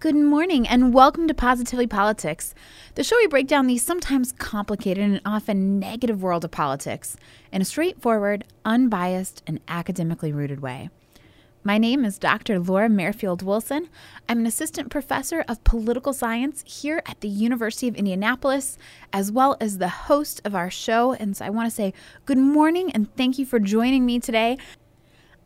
Good morning and welcome to Positively Politics, the show we break down the sometimes complicated and often negative world of politics in a straightforward, unbiased, and academically rooted way. My name is Dr. Laura Merrifield Wilson. I'm an assistant professor of political science here at the University of Indianapolis, as well as the host of our show. And so I want to say good morning and thank you for joining me today.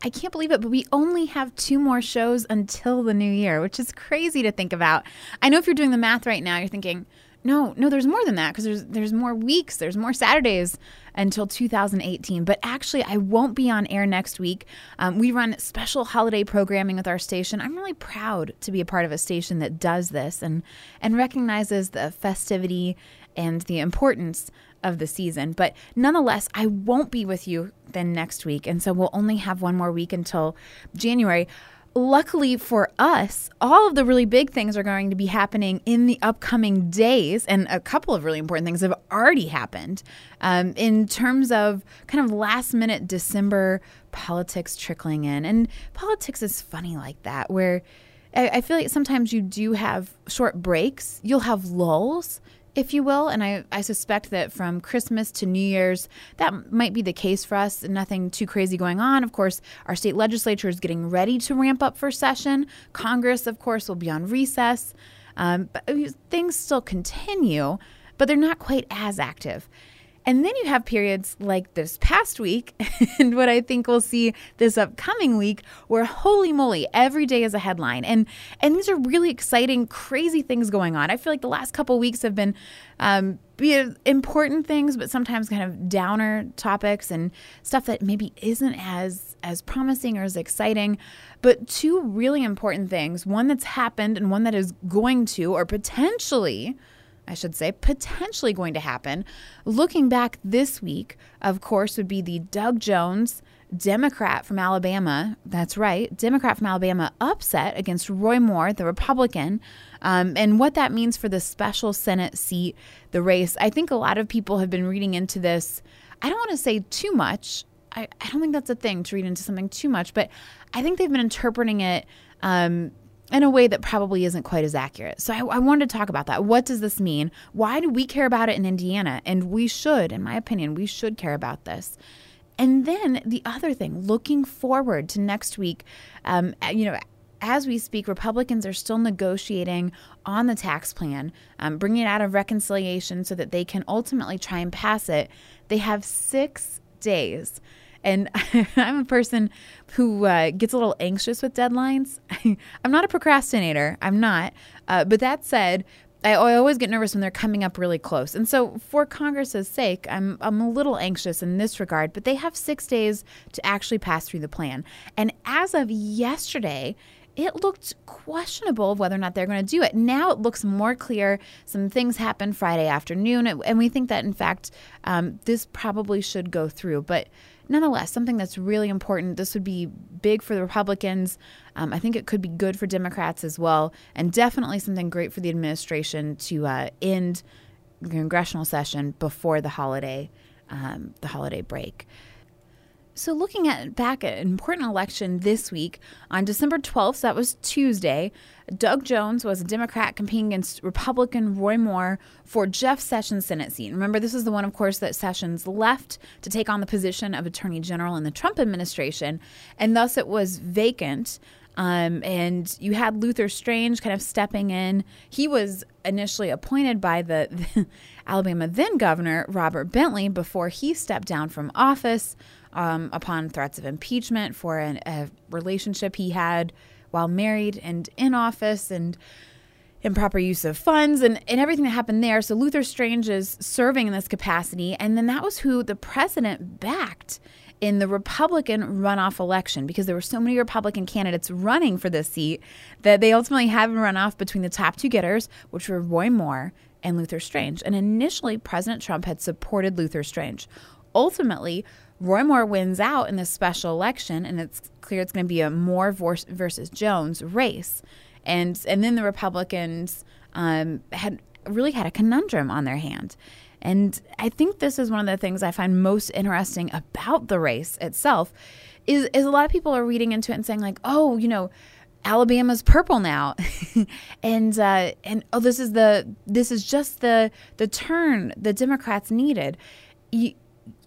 I can't believe it, but we only have two more shows until the new year, which is crazy to think about. I know if you're doing the math right now, you're thinking, no, no, there's more than that because there's there's more weeks, there's more Saturdays until 2018. But actually, I won't be on air next week. Um, we run special holiday programming with our station. I'm really proud to be a part of a station that does this and and recognizes the festivity and the importance of the season. But nonetheless, I won't be with you then next week. And so we'll only have one more week until January. Luckily for us, all of the really big things are going to be happening in the upcoming days, and a couple of really important things have already happened um, in terms of kind of last minute December politics trickling in. And politics is funny like that, where I feel like sometimes you do have short breaks, you'll have lulls if you will. And I, I suspect that from Christmas to New Year's, that might be the case for us. Nothing too crazy going on. Of course, our state legislature is getting ready to ramp up for session. Congress, of course, will be on recess. Um, but things still continue, but they're not quite as active. And then you have periods like this past week, and what I think we'll see this upcoming week, where holy moly, every day is a headline. And and these are really exciting, crazy things going on. I feel like the last couple weeks have been um, be important things, but sometimes kind of downer topics and stuff that maybe isn't as as promising or as exciting. But two really important things: one that's happened and one that is going to, or potentially I should say, potentially going to happen. Looking back this week, of course, would be the Doug Jones, Democrat from Alabama. That's right, Democrat from Alabama upset against Roy Moore, the Republican, um, and what that means for the special Senate seat, the race. I think a lot of people have been reading into this. I don't want to say too much. I, I don't think that's a thing to read into something too much, but I think they've been interpreting it um, in a way that probably isn't quite as accurate. So I, I, wanted to talk about that. What does this mean? Why do we care about it in Indiana? And we should, in my opinion, we should care about this. And then the other thing, looking forward to next week, um, you know, as we speak, Republicans are still negotiating on the tax plan, um, bringing it out of reconciliation so that they can ultimately try and pass it. They have six days and I'm a person who uh, gets a little anxious with deadlines. I'm not a procrastinator. I'm not. Uh, but that said, I, always get nervous when they're coming up really close. And so, for Congress's sake, I'm, I'm a little anxious in this regard, but they have six days to actually pass through the plan. And as of yesterday, it looked questionable of whether or not they're going to do it. Now it looks more clear. Some things happened Friday afternoon, and we think that, in fact, um, this probably should go through. But nonetheless, something that's really important. This would be big for the Republicans. Um, I think it could be good for Democrats as well, and definitely something great for the administration to uh, end the congressional session before the holiday, um, the holiday break. So, looking at back at an important election this week on December 12th, so that was Tuesday, Doug Jones was a Democrat competing against Republican Roy Moore for Jeff Sessions' Senate seat. Remember, this is the one, of course, that Sessions left to take on the position of Attorney General in the Trump administration, and thus it was vacant. Um, and you had Luther Strange kind of stepping in. He was initially appointed by the, the Alabama then governor, Robert Bentley, before he stepped down from office um, upon threats of impeachment for an, a relationship he had while married and in office and improper use of funds and, and everything that happened there. So Luther Strange is serving in this capacity. And then that was who the president backed in the Republican runoff election because there were so many Republican candidates running for this seat that they ultimately had a runoff between the top two getters, which were Roy Moore and Luther Strange. And initially, President Trump had supported Luther Strange. Ultimately, Roy Moore wins out in this special election, and it's clear it's going to be a Moore versus Jones race, and and then the Republicans um, had really had a conundrum on their hand. And I think this is one of the things I find most interesting about the race itself is, is a lot of people are reading into it and saying like, oh, you know, Alabama's purple now, and uh, and oh, this is the this is just the the turn the Democrats needed. You,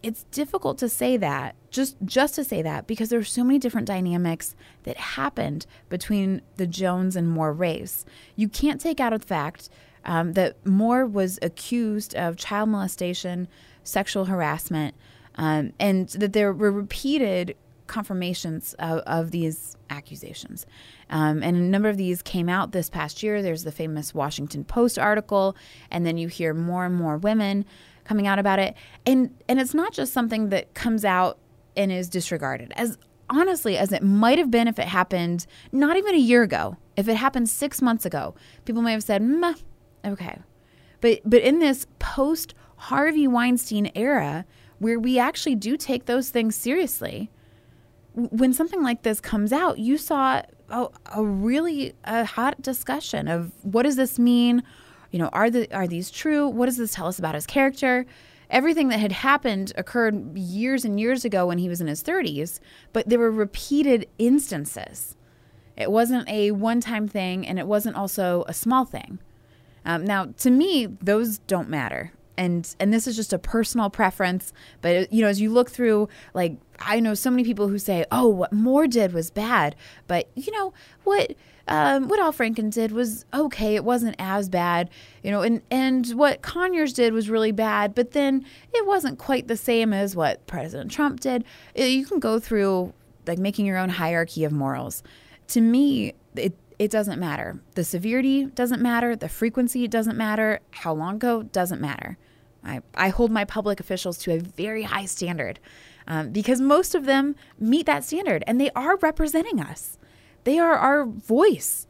it's difficult to say that just just to say that because there's so many different dynamics that happened between the Jones and Moore race. You can't take out of the fact um, that Moore was accused of child molestation, sexual harassment, um, and that there were repeated confirmations of, of these accusations. Um, and a number of these came out this past year. There's the famous Washington Post article, and then you hear more and more women coming out about it. And and it's not just something that comes out and is disregarded. As honestly as it might have been if it happened not even a year ago, if it happened 6 months ago, people may have said, okay." But but in this post Harvey Weinstein era where we actually do take those things seriously, when something like this comes out, you saw a, a really a hot discussion of what does this mean? You know, are the are these true? What does this tell us about his character? Everything that had happened occurred years and years ago when he was in his 30s, but there were repeated instances. It wasn't a one-time thing, and it wasn't also a small thing. Um, now, to me, those don't matter and and this is just a personal preference but you know as you look through like i know so many people who say oh what moore did was bad but you know what um, what Al Franken did was okay. It wasn't as bad, you know, and, and what Conyers did was really bad, but then it wasn't quite the same as what President Trump did. Uh, you can go through like making your own hierarchy of morals. To me, it, it doesn't matter. The severity doesn't matter. The frequency doesn't matter. How long ago doesn't matter. I, I hold my public officials to a very high standard um, because most of them meet that standard and they are representing us. They are our voice,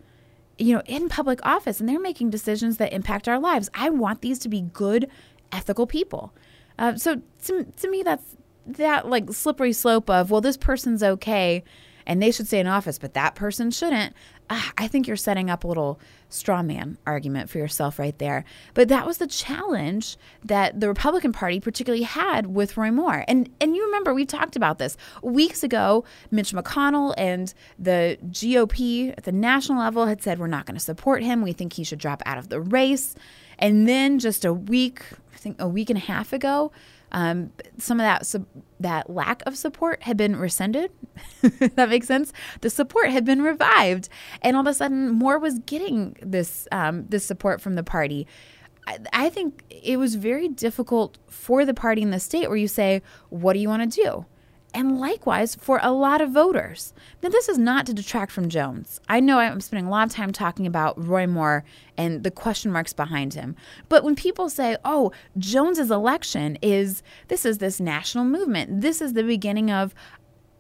you know, in public office and they're making decisions that impact our lives. I want these to be good, ethical people. Uh, so to, to me, that's that like slippery slope of, well, this person's okay and they should stay in office, but that person shouldn't uh, I think you're setting up a little straw man argument for yourself right there. But that was the challenge that the Republican Party particularly had with Roy Moore. And and you remember we talked about this weeks ago. Mitch McConnell and the GOP at the national level had said we're not going to support him. We think he should drop out of the race. And then just a week, think a week and a half ago, um, some of that that lack of support had been rescinded. that makes sense. The support had been revived, and all of a sudden, Moore was getting this um, this support from the party. I, I think it was very difficult for the party in the state where you say, "What do you want to do?" And likewise for a lot of voters. Now, this is not to detract from Jones. I know I'm spending a lot of time talking about Roy Moore and the question marks behind him. But when people say, oh, Jones's election is this is this national movement, this is the beginning of,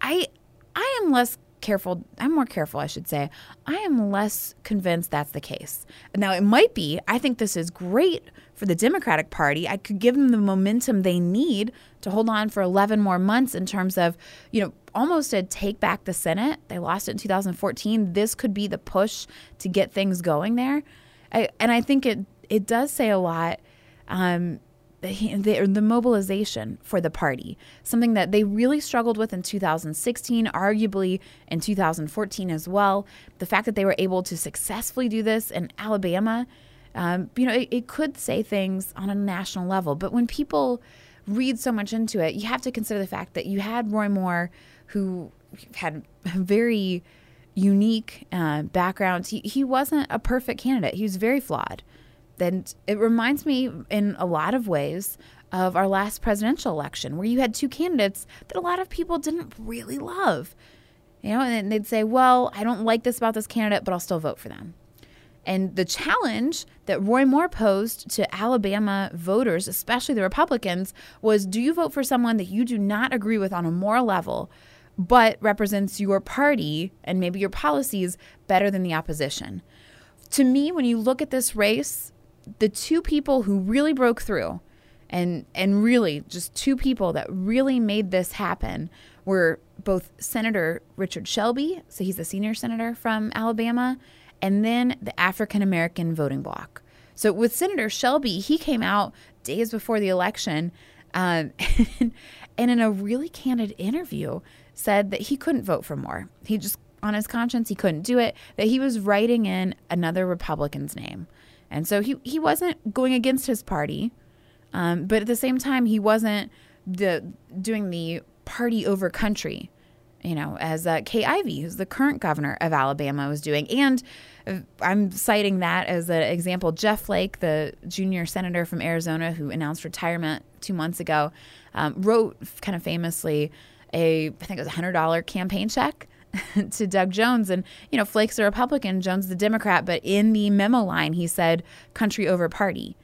I, I am less careful. I'm more careful, I should say. I am less convinced that's the case. Now, it might be. I think this is great for the Democratic Party. I could give them the momentum they need to hold on for 11 more months in terms of, you know, almost a take back the Senate. They lost it in 2014. This could be the push to get things going there. I, and I think it it does say a lot um, the, the, the mobilization for the party, something that they really struggled with in 2016, arguably in 2014 as well. The fact that they were able to successfully do this in Alabama, um, you know, it, it could say things on a national level. But when people read so much into it, you have to consider the fact that you had Roy Moore, who had very unique uh, backgrounds. He, he wasn't a perfect candidate, he was very flawed. And it reminds me in a lot of ways of our last presidential election, where you had two candidates that a lot of people didn't really love. You know, and they'd say, well, I don't like this about this candidate, but I'll still vote for them. And the challenge that Roy Moore posed to Alabama voters, especially the Republicans, was do you vote for someone that you do not agree with on a moral level, but represents your party and maybe your policies better than the opposition? To me, when you look at this race, the two people who really broke through and and really just two people that really made this happen were both Senator Richard Shelby, so he's a senior senator from Alabama, and then the African American voting bloc. So with Senator Shelby, he came out days before the election, um, and, and in a really candid interview, said that he couldn't vote for Moore. He just on his conscience, he couldn't do it, that he was writing in another Republican's name. And so he, he wasn't going against his party, um, but at the same time, he wasn't the doing the party over country, you know, as uh, Kay Ivey, who's the current governor of Alabama, was doing. And uh, I'm citing that as an example. Jeff Flake, the junior senator from Arizona who announced retirement two months ago, um, wrote kind of famously a, I think it was a $100 campaign check to Doug Jones. And, you know, Flake's the Republican, Jones the Democrat. But in the memo line, he said country over party.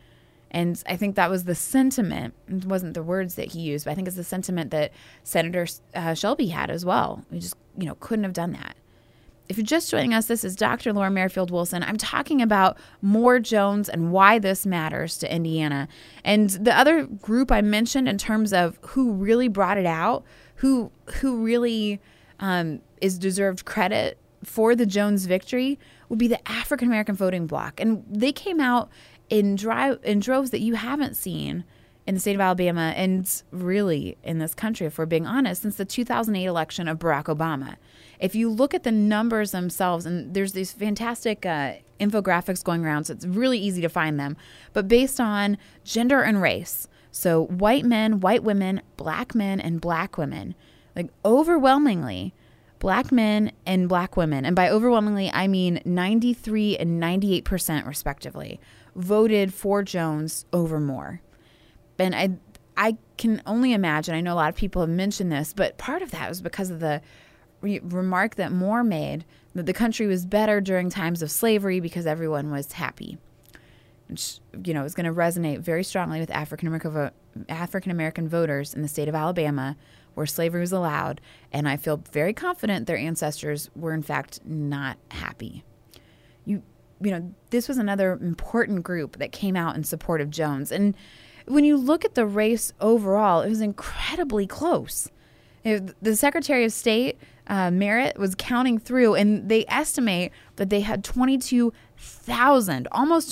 And I think that was the sentiment. It wasn't the words that he used, but I think it's the sentiment that Senator uh, Shelby had as well. We just, you know, couldn't have done that. If you're just joining us, this is Dr. Laura Merrifield Wilson. I'm talking about Moore Jones and why this matters to Indiana. And the other group I mentioned in terms of who really brought it out, who who really um, is deserved credit for the Jones victory, would be the African American voting bloc. And they came out in drive in droves that you haven't seen in the state of Alabama and really in this country, if we're being honest, since the 2008 election of Barack Obama. If you look at the numbers themselves, and there's these fantastic uh, infographics going around, so it's really easy to find them, but based on gender and race. So white men, white women, black men, and black women, like overwhelmingly, black men and black women, and by overwhelmingly, I mean 93 and 98% respectively, voted for Jones over Moore. And I I can only imagine, I know a lot of people have mentioned this, but part of that was because of the re- remark that Moore made that the country was better during times of slavery because everyone was happy. Which, you know, is going to resonate very strongly with African American vo- African American voters in the state of Alabama where slavery was allowed, and I feel very confident their ancestors were in fact not happy. You you know, this was another important group that came out in support of Jones. And when you look at the race overall, it was incredibly close. The Secretary of State, uh, Merrill, was counting through, and they estimate that they had 22,000, almost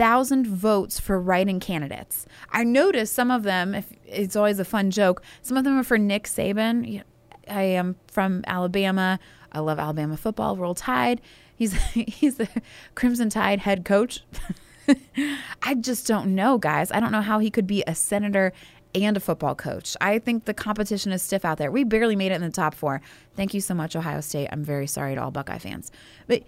23,000 votes for writing candidates. I noticed some of them, if it's always a fun joke, some of them are for Nick Saban. I am from Alabama. I love Alabama football, Roll Tide. He's he's the Crimson Tide head coach. I just don't know, guys. I don't know how he could be a senator and a football coach. I think the competition is stiff out there. We barely made it in the top four. Thank you so much, Ohio State. I'm very sorry to all Buckeye fans. But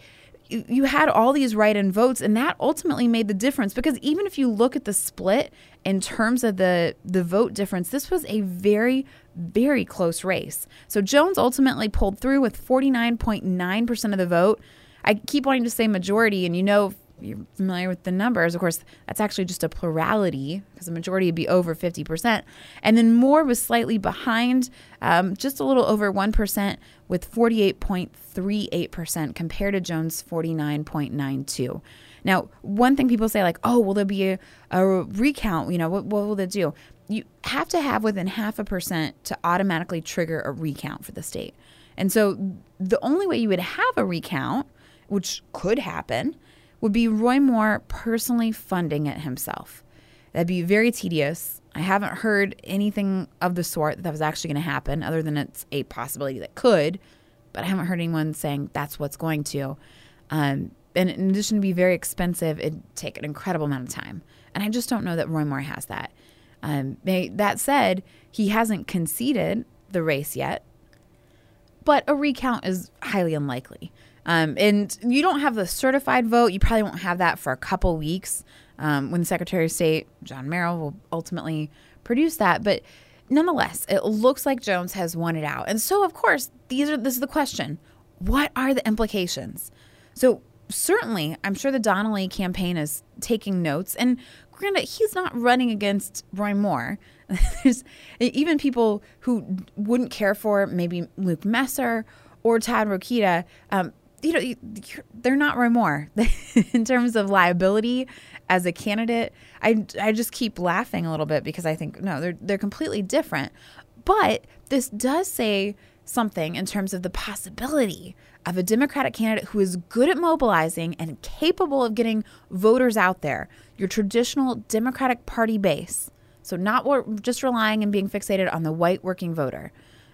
you, had all these write in votes, and that ultimately made the difference because even if you look at the split in terms of the, the vote difference, this was a very, very close race. So Jones ultimately pulled through with 49.9% of the vote. I keep wanting to say majority, and you know, you're familiar with the numbers. Of course, that's actually just a plurality because the majority would be over 50%. And then Moore was slightly behind, um, just a little over 1%, with 48.38% compared to Jones' 49.92. Now, one thing people say, like, oh, will there be a, a recount? You know, what, what will they do? You have to have within half a percent to automatically trigger a recount for the state. And so the only way you would have a recount – which could happen, would be Roy Moore personally funding it himself. That'd be very tedious. I haven't heard anything of the sort that, was actually going to happen, other than it's a possibility that could, but I haven't heard anyone saying that's what's going to. Um, and in addition to be very expensive, it'd take an incredible amount of time. And I just don't know that Roy Moore has that. Um, that said, he hasn't conceded the race yet, but a recount is highly unlikely. Um, and you don't have the certified vote. You probably won't have that for a couple weeks um, when the Secretary of State, John Merrill, will ultimately produce that. But nonetheless, it looks like Jones has won it out. And so, of course, these are this is the question: What are the implications? So certainly, I'm sure the Donnelly campaign is taking notes. And granted, he's not running against Roy Moore. There's even people who wouldn't care for maybe Luke Messer or Todd Rokita. Um, you know, they're not Roy Moore in terms of liability as a candidate. I, I just keep laughing a little bit because I think no, they're they're completely different. But this does say something in terms of the possibility of a Democratic candidate who is good at mobilizing and capable of getting voters out there. Your traditional Democratic Party base. So not just relying and being fixated on the white working voter.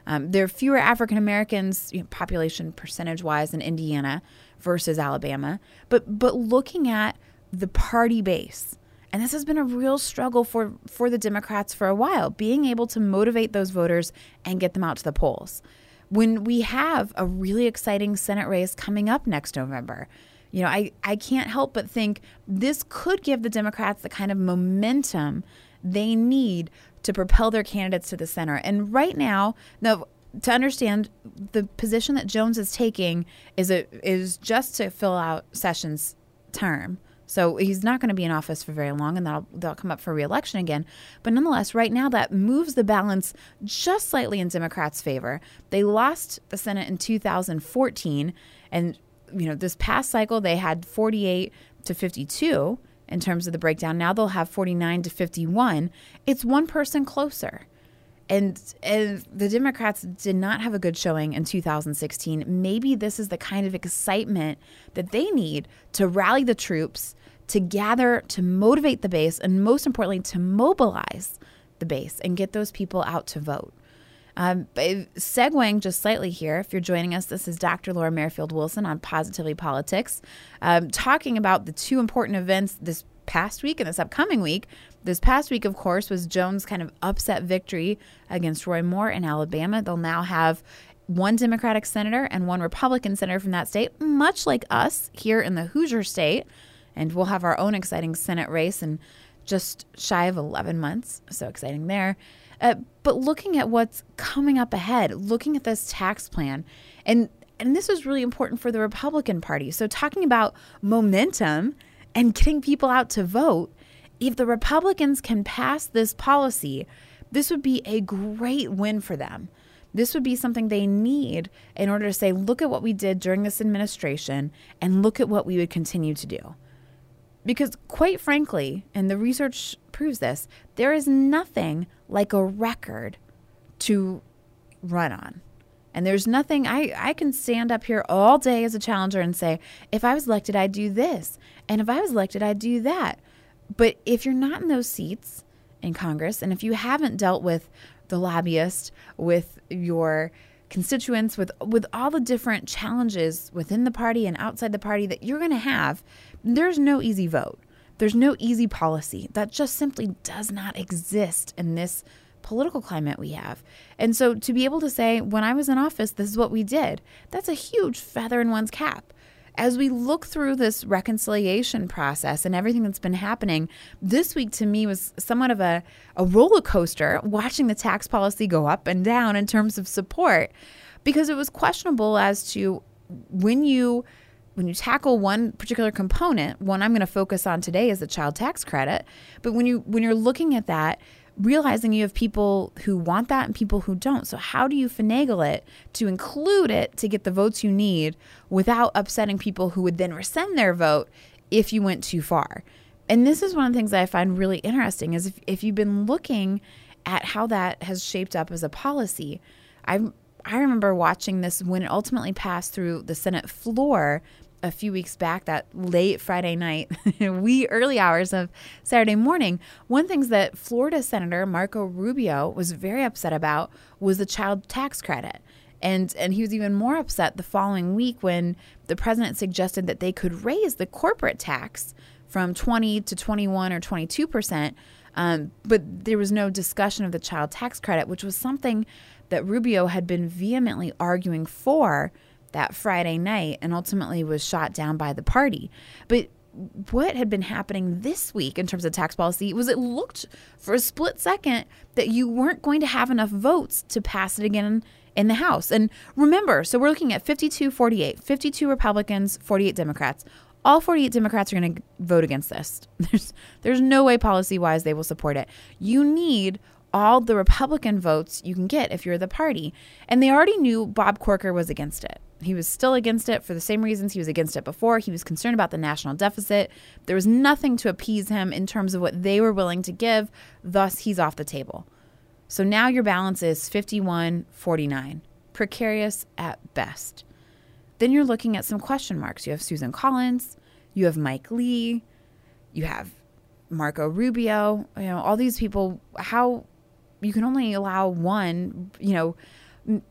Um, there are fewer African Americans, you know, population percentage wise, in Indiana versus Alabama. But but looking at the party base, and this has been a real struggle for for the Democrats for a while, being able to motivate those voters and get them out to the polls. When we have a really exciting Senate race coming up next November, you know, I, I can't help but think this could give the Democrats the kind of momentum they need to propel their candidates to the center. And right now, now to understand the position that Jones is taking is is just to fill out Sessions' term. So he's not going to be in office for very long, and that'll, that'll come up for reelection again. But nonetheless, right now, that moves the balance just slightly in Democrats' favor. They lost the Senate in 2014, and you know this past cycle they had 48 to 52 in terms of the breakdown. Now they'll have 49 to 51. It's one person closer. And, and the Democrats did not have a good showing in 2016. Maybe this is the kind of excitement that they need to rally the troops, to gather, to motivate the base, and most importantly, to mobilize the base and get those people out to vote. Um, segueing just slightly here, if you're joining us, this is Dr. Laura Merrifield Wilson on Positively Politics, um, talking about the two important events this past week and this upcoming week. This past week, of course, was Jones' kind of upset victory against Roy Moore in Alabama. They'll now have one Democratic senator and one Republican senator from that state, much like us here in the Hoosier state. And we'll have our own exciting Senate race in just shy of 11 months. So exciting there. Uh, but looking at what's coming up ahead, looking at this tax plan, and and this was really important for the Republican Party. So talking about momentum and getting people out to vote, if the Republicans can pass this policy, this would be a great win for them. This would be something they need in order to say, look at what we did during this administration and look at what we would continue to do. Because, quite frankly, and the research proves this, there is nothing like a record to run on. And there's nothing I, I can stand up here all day as a challenger and say, if I was elected, I'd do this. And if I was elected, I'd do that. But if you're not in those seats in Congress, and if you haven't dealt with the lobbyist, with your constituents, with with all the different challenges within the party and outside the party that you're going to have, there's no easy vote. There's no easy policy. That just simply does not exist in this political climate we have. And so to be able to say, when I was in office, this is what we did, that's a huge feather in one's cap. As we look through this reconciliation process and everything that's been happening, this week to me was somewhat of a, a roller coaster watching the tax policy go up and down in terms of support because it was questionable as to when you when you tackle one particular component, one I'm going to focus on today is the child tax credit. But when you when you're looking at that, realizing you have people who want that and people who don't. So how do you finagle it to include it to get the votes you need without upsetting people who would then rescind their vote if you went too far? And this is one of the things that I find really interesting is if, if you've been looking at how that has shaped up as a policy, I I remember watching this when it ultimately passed through the Senate floor a few weeks back, that late Friday night, wee early hours of Saturday morning, one things that Florida Senator Marco Rubio was very upset about was the child tax credit. And and he was even more upset the following week when the president suggested that they could raise the corporate tax from 20 to 21 or 22 percent. Um, but there was no discussion of the child tax credit, which was something that Rubio had been vehemently arguing for that Friday night and ultimately was shot down by the party. But what had been happening this week in terms of tax policy was it looked for a split second that you weren't going to have enough votes to pass it again in the House. And remember, so we're looking at 52 48, 52 Republicans, 48 Democrats. All 48 Democrats are going to vote against this. There's there's no way policy wise they will support it. You need all the Republican votes you can get if you're the party. And they already knew Bob Corker was against it. He was still against it for the same reasons he was against it before. He was concerned about the national deficit. There was nothing to appease him in terms of what they were willing to give, thus, he's off the table. So now your balance is 51 49, precarious at best. Then you're looking at some question marks. You have Susan Collins, you have Mike Lee, you have Marco Rubio, you know, all these people. How you can only allow one, you know,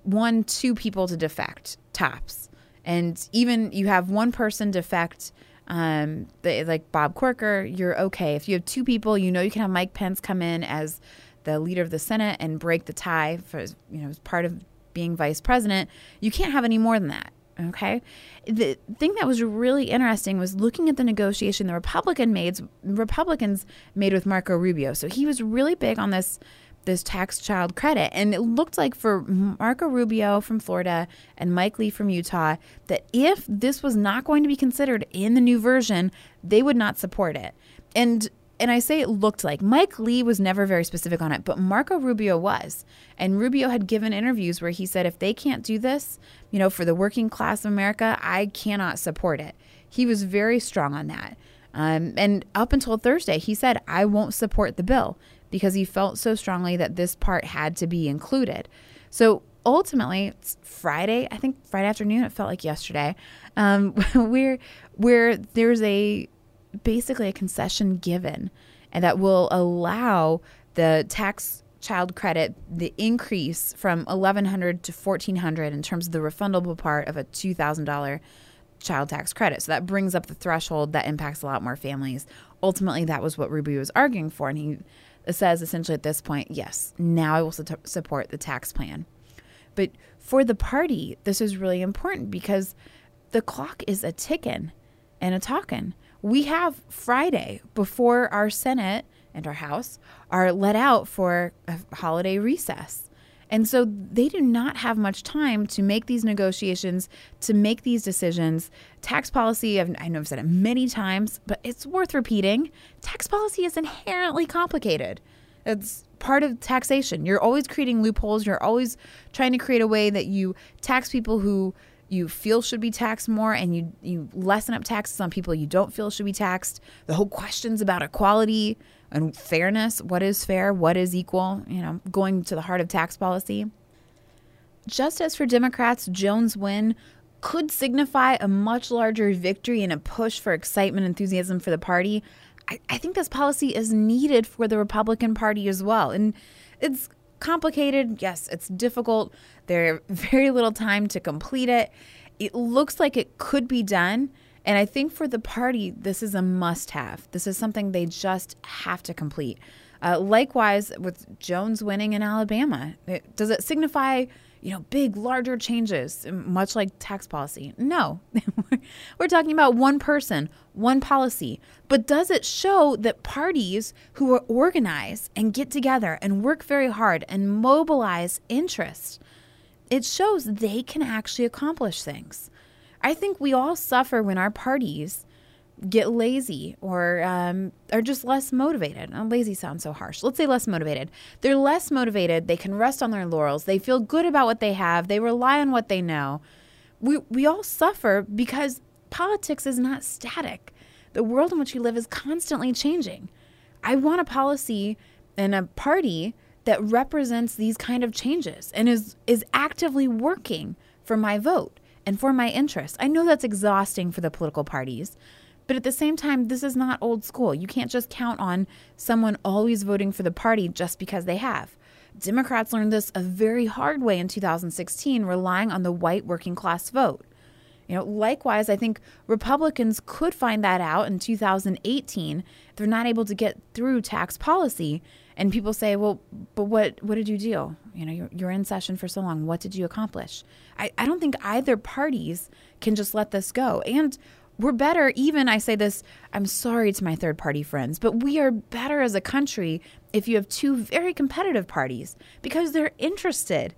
one, two people to defect tops. And even you have one person defect, um, like Bob Corker, you're okay. If you have two people, you know you can have Mike Pence come in as the leader of the Senate and break the tie for you know as part of being vice president. You can't have any more than that. Okay. The thing that was really interesting was looking at the negotiation the Republican made Republicans made with Marco Rubio. So he was really big on this this tax child credit. And it looked like for Marco Rubio from Florida and Mike Lee from Utah that if this was not going to be considered in the new version, they would not support it. And and I say it looked like Mike Lee was never very specific on it, but Marco Rubio was. And Rubio had given interviews where he said, if they can't do this, you know, for the working class of America, I cannot support it. He was very strong on that. Um, and up until Thursday, he said, I won't support the bill because he felt so strongly that this part had to be included. So ultimately, Friday, I think Friday afternoon, it felt like yesterday, um, where, where there's a basically a concession given and that will allow the tax child credit the increase from 1100 to 1400 in terms of the refundable part of a $2000 child tax credit so that brings up the threshold that impacts a lot more families ultimately that was what rubio was arguing for and he says essentially at this point yes now i will su- support the tax plan but for the party this is really important because the clock is a ticking and a talking we have Friday before our Senate and our House are let out for a holiday recess. And so they do not have much time to make these negotiations, to make these decisions. Tax policy, I've, I know I've said it many times, but it's worth repeating. Tax policy is inherently complicated. It's part of taxation. You're always creating loopholes. You're always trying to create a way that you tax people who you feel should be taxed more and you you lessen up taxes on people you don't feel should be taxed the whole questions about equality and fairness what is fair what is equal you know going to the heart of tax policy just as for democrats jones win could signify a much larger victory and a push for excitement and enthusiasm for the party I, I think this policy is needed for the republican party as well and it's complicated. Yes, it's difficult. There's very little time to complete it. It looks like it could be done. And I think for the party, this is a must have. This is something they just have to complete. Uh, likewise, with Jones winning in Alabama, it, does it signify you know, big, larger changes, much like tax policy. No, we're talking about one person, one policy. But does it show that parties who are organized and get together and work very hard and mobilize interest, it shows they can actually accomplish things. I think we all suffer when our parties get lazy or um, are just less motivated. Oh, lazy sounds so harsh. Let's say less motivated. They're less motivated. They can rest on their laurels. They feel good about what they have. They rely on what they know. We, we all suffer because politics is not static. The world in which we live is constantly changing. I want a policy and a party that represents these kind of changes and is is actively working for my vote and for my interests. I know that's exhausting for the political parties. But at the same time, this is not old school. You can't just count on someone always voting for the party just because they have. Democrats learned this a very hard way in 2016, relying on the white working class vote. You know, likewise, I think Republicans could find that out in 2018 if they're not able to get through tax policy. And people say, well, but what, what did you do? You know, you're, you're in session for so long. What did you accomplish? I, I don't think either parties can just let this go. And we're better, even I say this, I'm sorry to my third party friends, but we are better as a country if you have two very competitive parties because they're interested.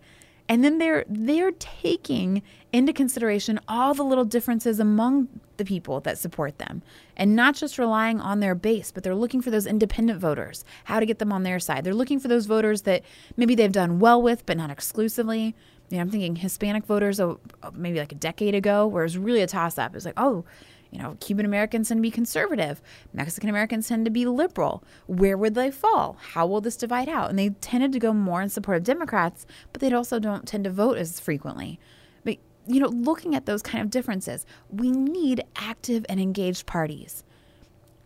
And then they're they're taking into consideration all the little differences among the people that support them and not just relying on their base, but they're looking for those independent voters, how to get them on their side. They're looking for those voters that maybe they've done well with, but not exclusively. You know, I'm thinking Hispanic voters, oh, oh maybe like a decade ago, where it was really a toss up. It was like, oh, you know, Cuban Americans tend to be conservative, Mexican Americans tend to be liberal. Where would they fall? How will this divide out? And they tended to go more in support of Democrats, but they also don't tend to vote as frequently. But, you know, looking at those kind of differences, we need active and engaged parties.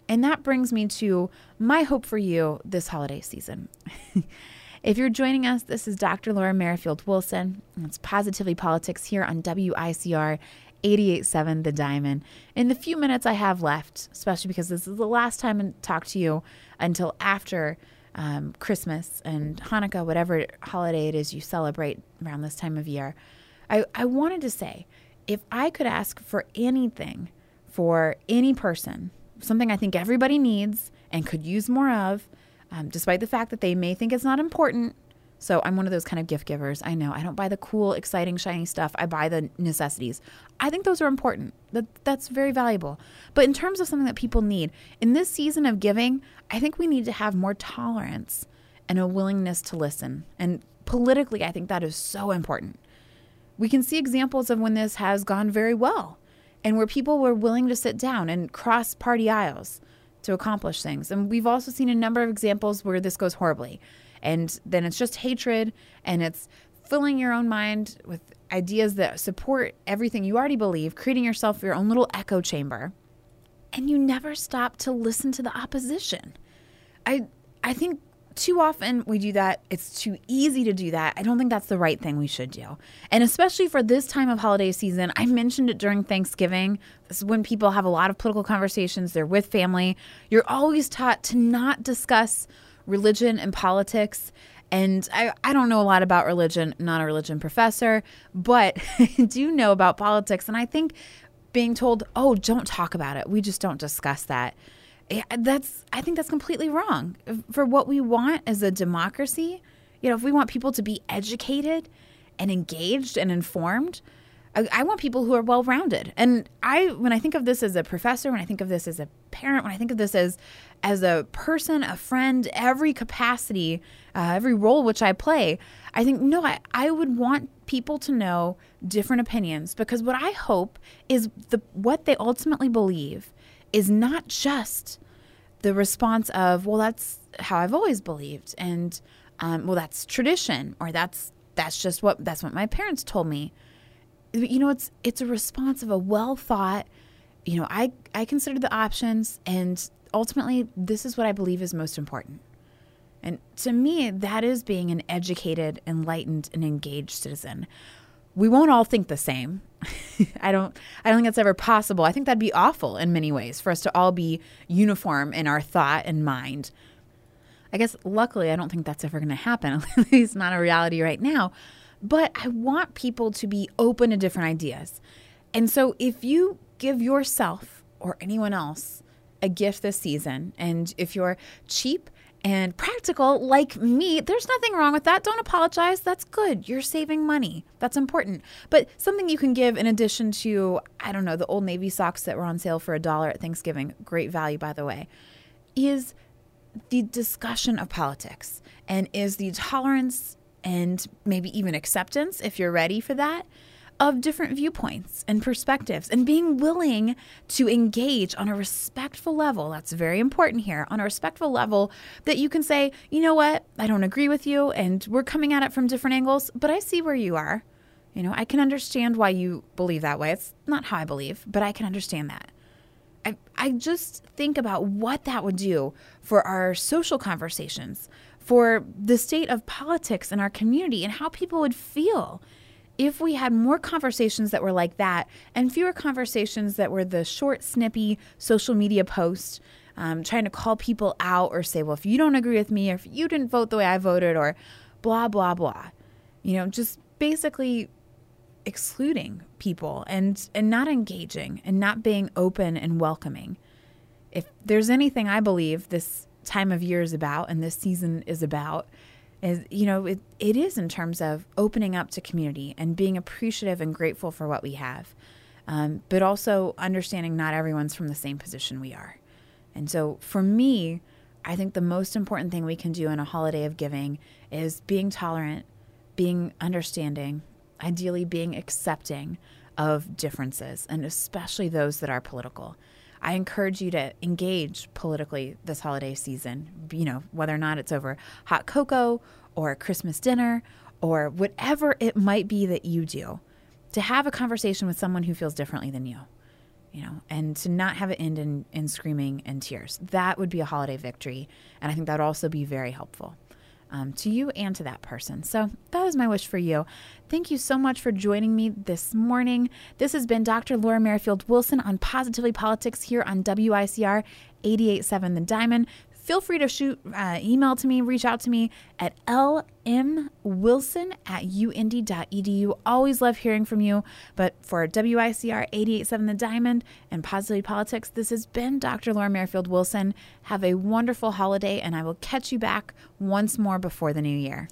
And that brings me to my hope for you this holiday season. If you're joining us, this is Dr. Laura Merrifield Wilson. It's Positively Politics here on WICR 887 The Diamond. In the few minutes I have left, especially because this is the last time I talk to you until after um, Christmas and Hanukkah, whatever holiday it is you celebrate around this time of year, I, I wanted to say if I could ask for anything for any person, something I think everybody needs and could use more of, um, despite the fact that they may think it's not important. So I'm one of those kind of gift givers. I know I don't buy the cool, exciting, shiny stuff. I buy the necessities. I think those are important. That that's very valuable. But in terms of something that people need in this season of giving, I think we need to have more tolerance and a willingness to listen. And politically, I think that is so important. We can see examples of when this has gone very well and where people were willing to sit down and cross party aisles to accomplish things. And we've also seen a number of examples where this goes horribly. And then it's just hatred and it's filling your own mind with ideas that support everything you already believe, creating yourself your own little echo chamber. And you never stop to listen to the opposition. I I think too often we do that. It's too easy to do that. I don't think that's the right thing we should do. And especially for this time of holiday season, I mentioned it during Thanksgiving. This is when people have a lot of political conversations, they're with family. You're always taught to not discuss religion and politics. And I, I don't know a lot about religion, not a religion professor, but I do know about politics. And I think being told, oh, don't talk about it, we just don't discuss that eh, that's I think that's completely wrong. For what we want as a democracy, you know, if we want people to be educated and engaged and informed, I, I want people who are well rounded. And I, when I think of this as a professor, when I think of this as a parent, when I think of this as as a person, a friend, every capacity, uh, every role which I play, I think no, I, I would want people to know different opinions because what I hope is the what they ultimately believe is not just the response of, well, that's how I've always believed, and um, well, that's tradition, or that's that's just what that's what my parents told me. You know, it's it's a response of a well thought. You know, I I consider the options, and ultimately, this is what I believe is most important. And to me, that is being an educated, enlightened, and engaged citizen we won't all think the same. I don't I don't think that's ever possible. I think that'd be awful in many ways for us to all be uniform in our thought and mind. I guess luckily I don't think that's ever going to happen. At least not a reality right now. But I want people to be open to different ideas. And so if you give yourself or anyone else a gift this season and if you're cheap and practical like me, there's nothing wrong with that. Don't apologize. That's good. You're saving money. That's important. But something you can give in addition to, I don't know, the old Navy socks that were on sale for a dollar at Thanksgiving, great value, by the way, is the discussion of politics and is the tolerance and maybe even acceptance, if you're ready for that, of different viewpoints and perspectives and being willing to engage on a respectful level. That's very important here on a respectful level that you can say, you know what, I don't agree with you and we're coming at it from different angles, but I see where you are. You know, I can understand why you believe that way. It's not how I believe, but I can understand that. I, I just think about what that would do for our social conversations, for the state of politics in our community, and how people would feel if we had more conversations that were like that and fewer conversations that were the short, snippy social media posts, um, trying to call people out or say, well, if you don't agree with me, or if you didn't vote the way I voted, or blah, blah, blah. You know, just basically excluding people and, and not engaging and not being open and welcoming. If there's anything I believe this time of year is about and this season is about, is you know it, it is in terms of opening up to community and being appreciative and grateful for what we have um, but also understanding not everyone's from the same position we are. And so for me i think the most important thing we can do in a holiday of giving is being tolerant being understanding ideally being accepting of differences and especially those that are political I encourage you to engage politically this holiday season, you know, whether or not it's over hot cocoa or Christmas dinner or whatever it might be that you do, to have a conversation with someone who feels differently than you, you know, and to not have it end in, in screaming and tears. That would be a holiday victory. And I think that would also be very helpful. Um, to you and to that person. So that is my wish for you. Thank you so much for joining me this morning. This has been Dr. Laura Merrifield Wilson on Positively Politics here on WICR 887 The Diamond feel free to shoot uh, email to me, reach out to me at lmwilson at und.edu. Always love hearing from you. But for WICR 887 The Diamond and Positively Politics, this has been Dr. Laura Merrifield Wilson. Have a wonderful holiday, and I will catch you back once more before the new year.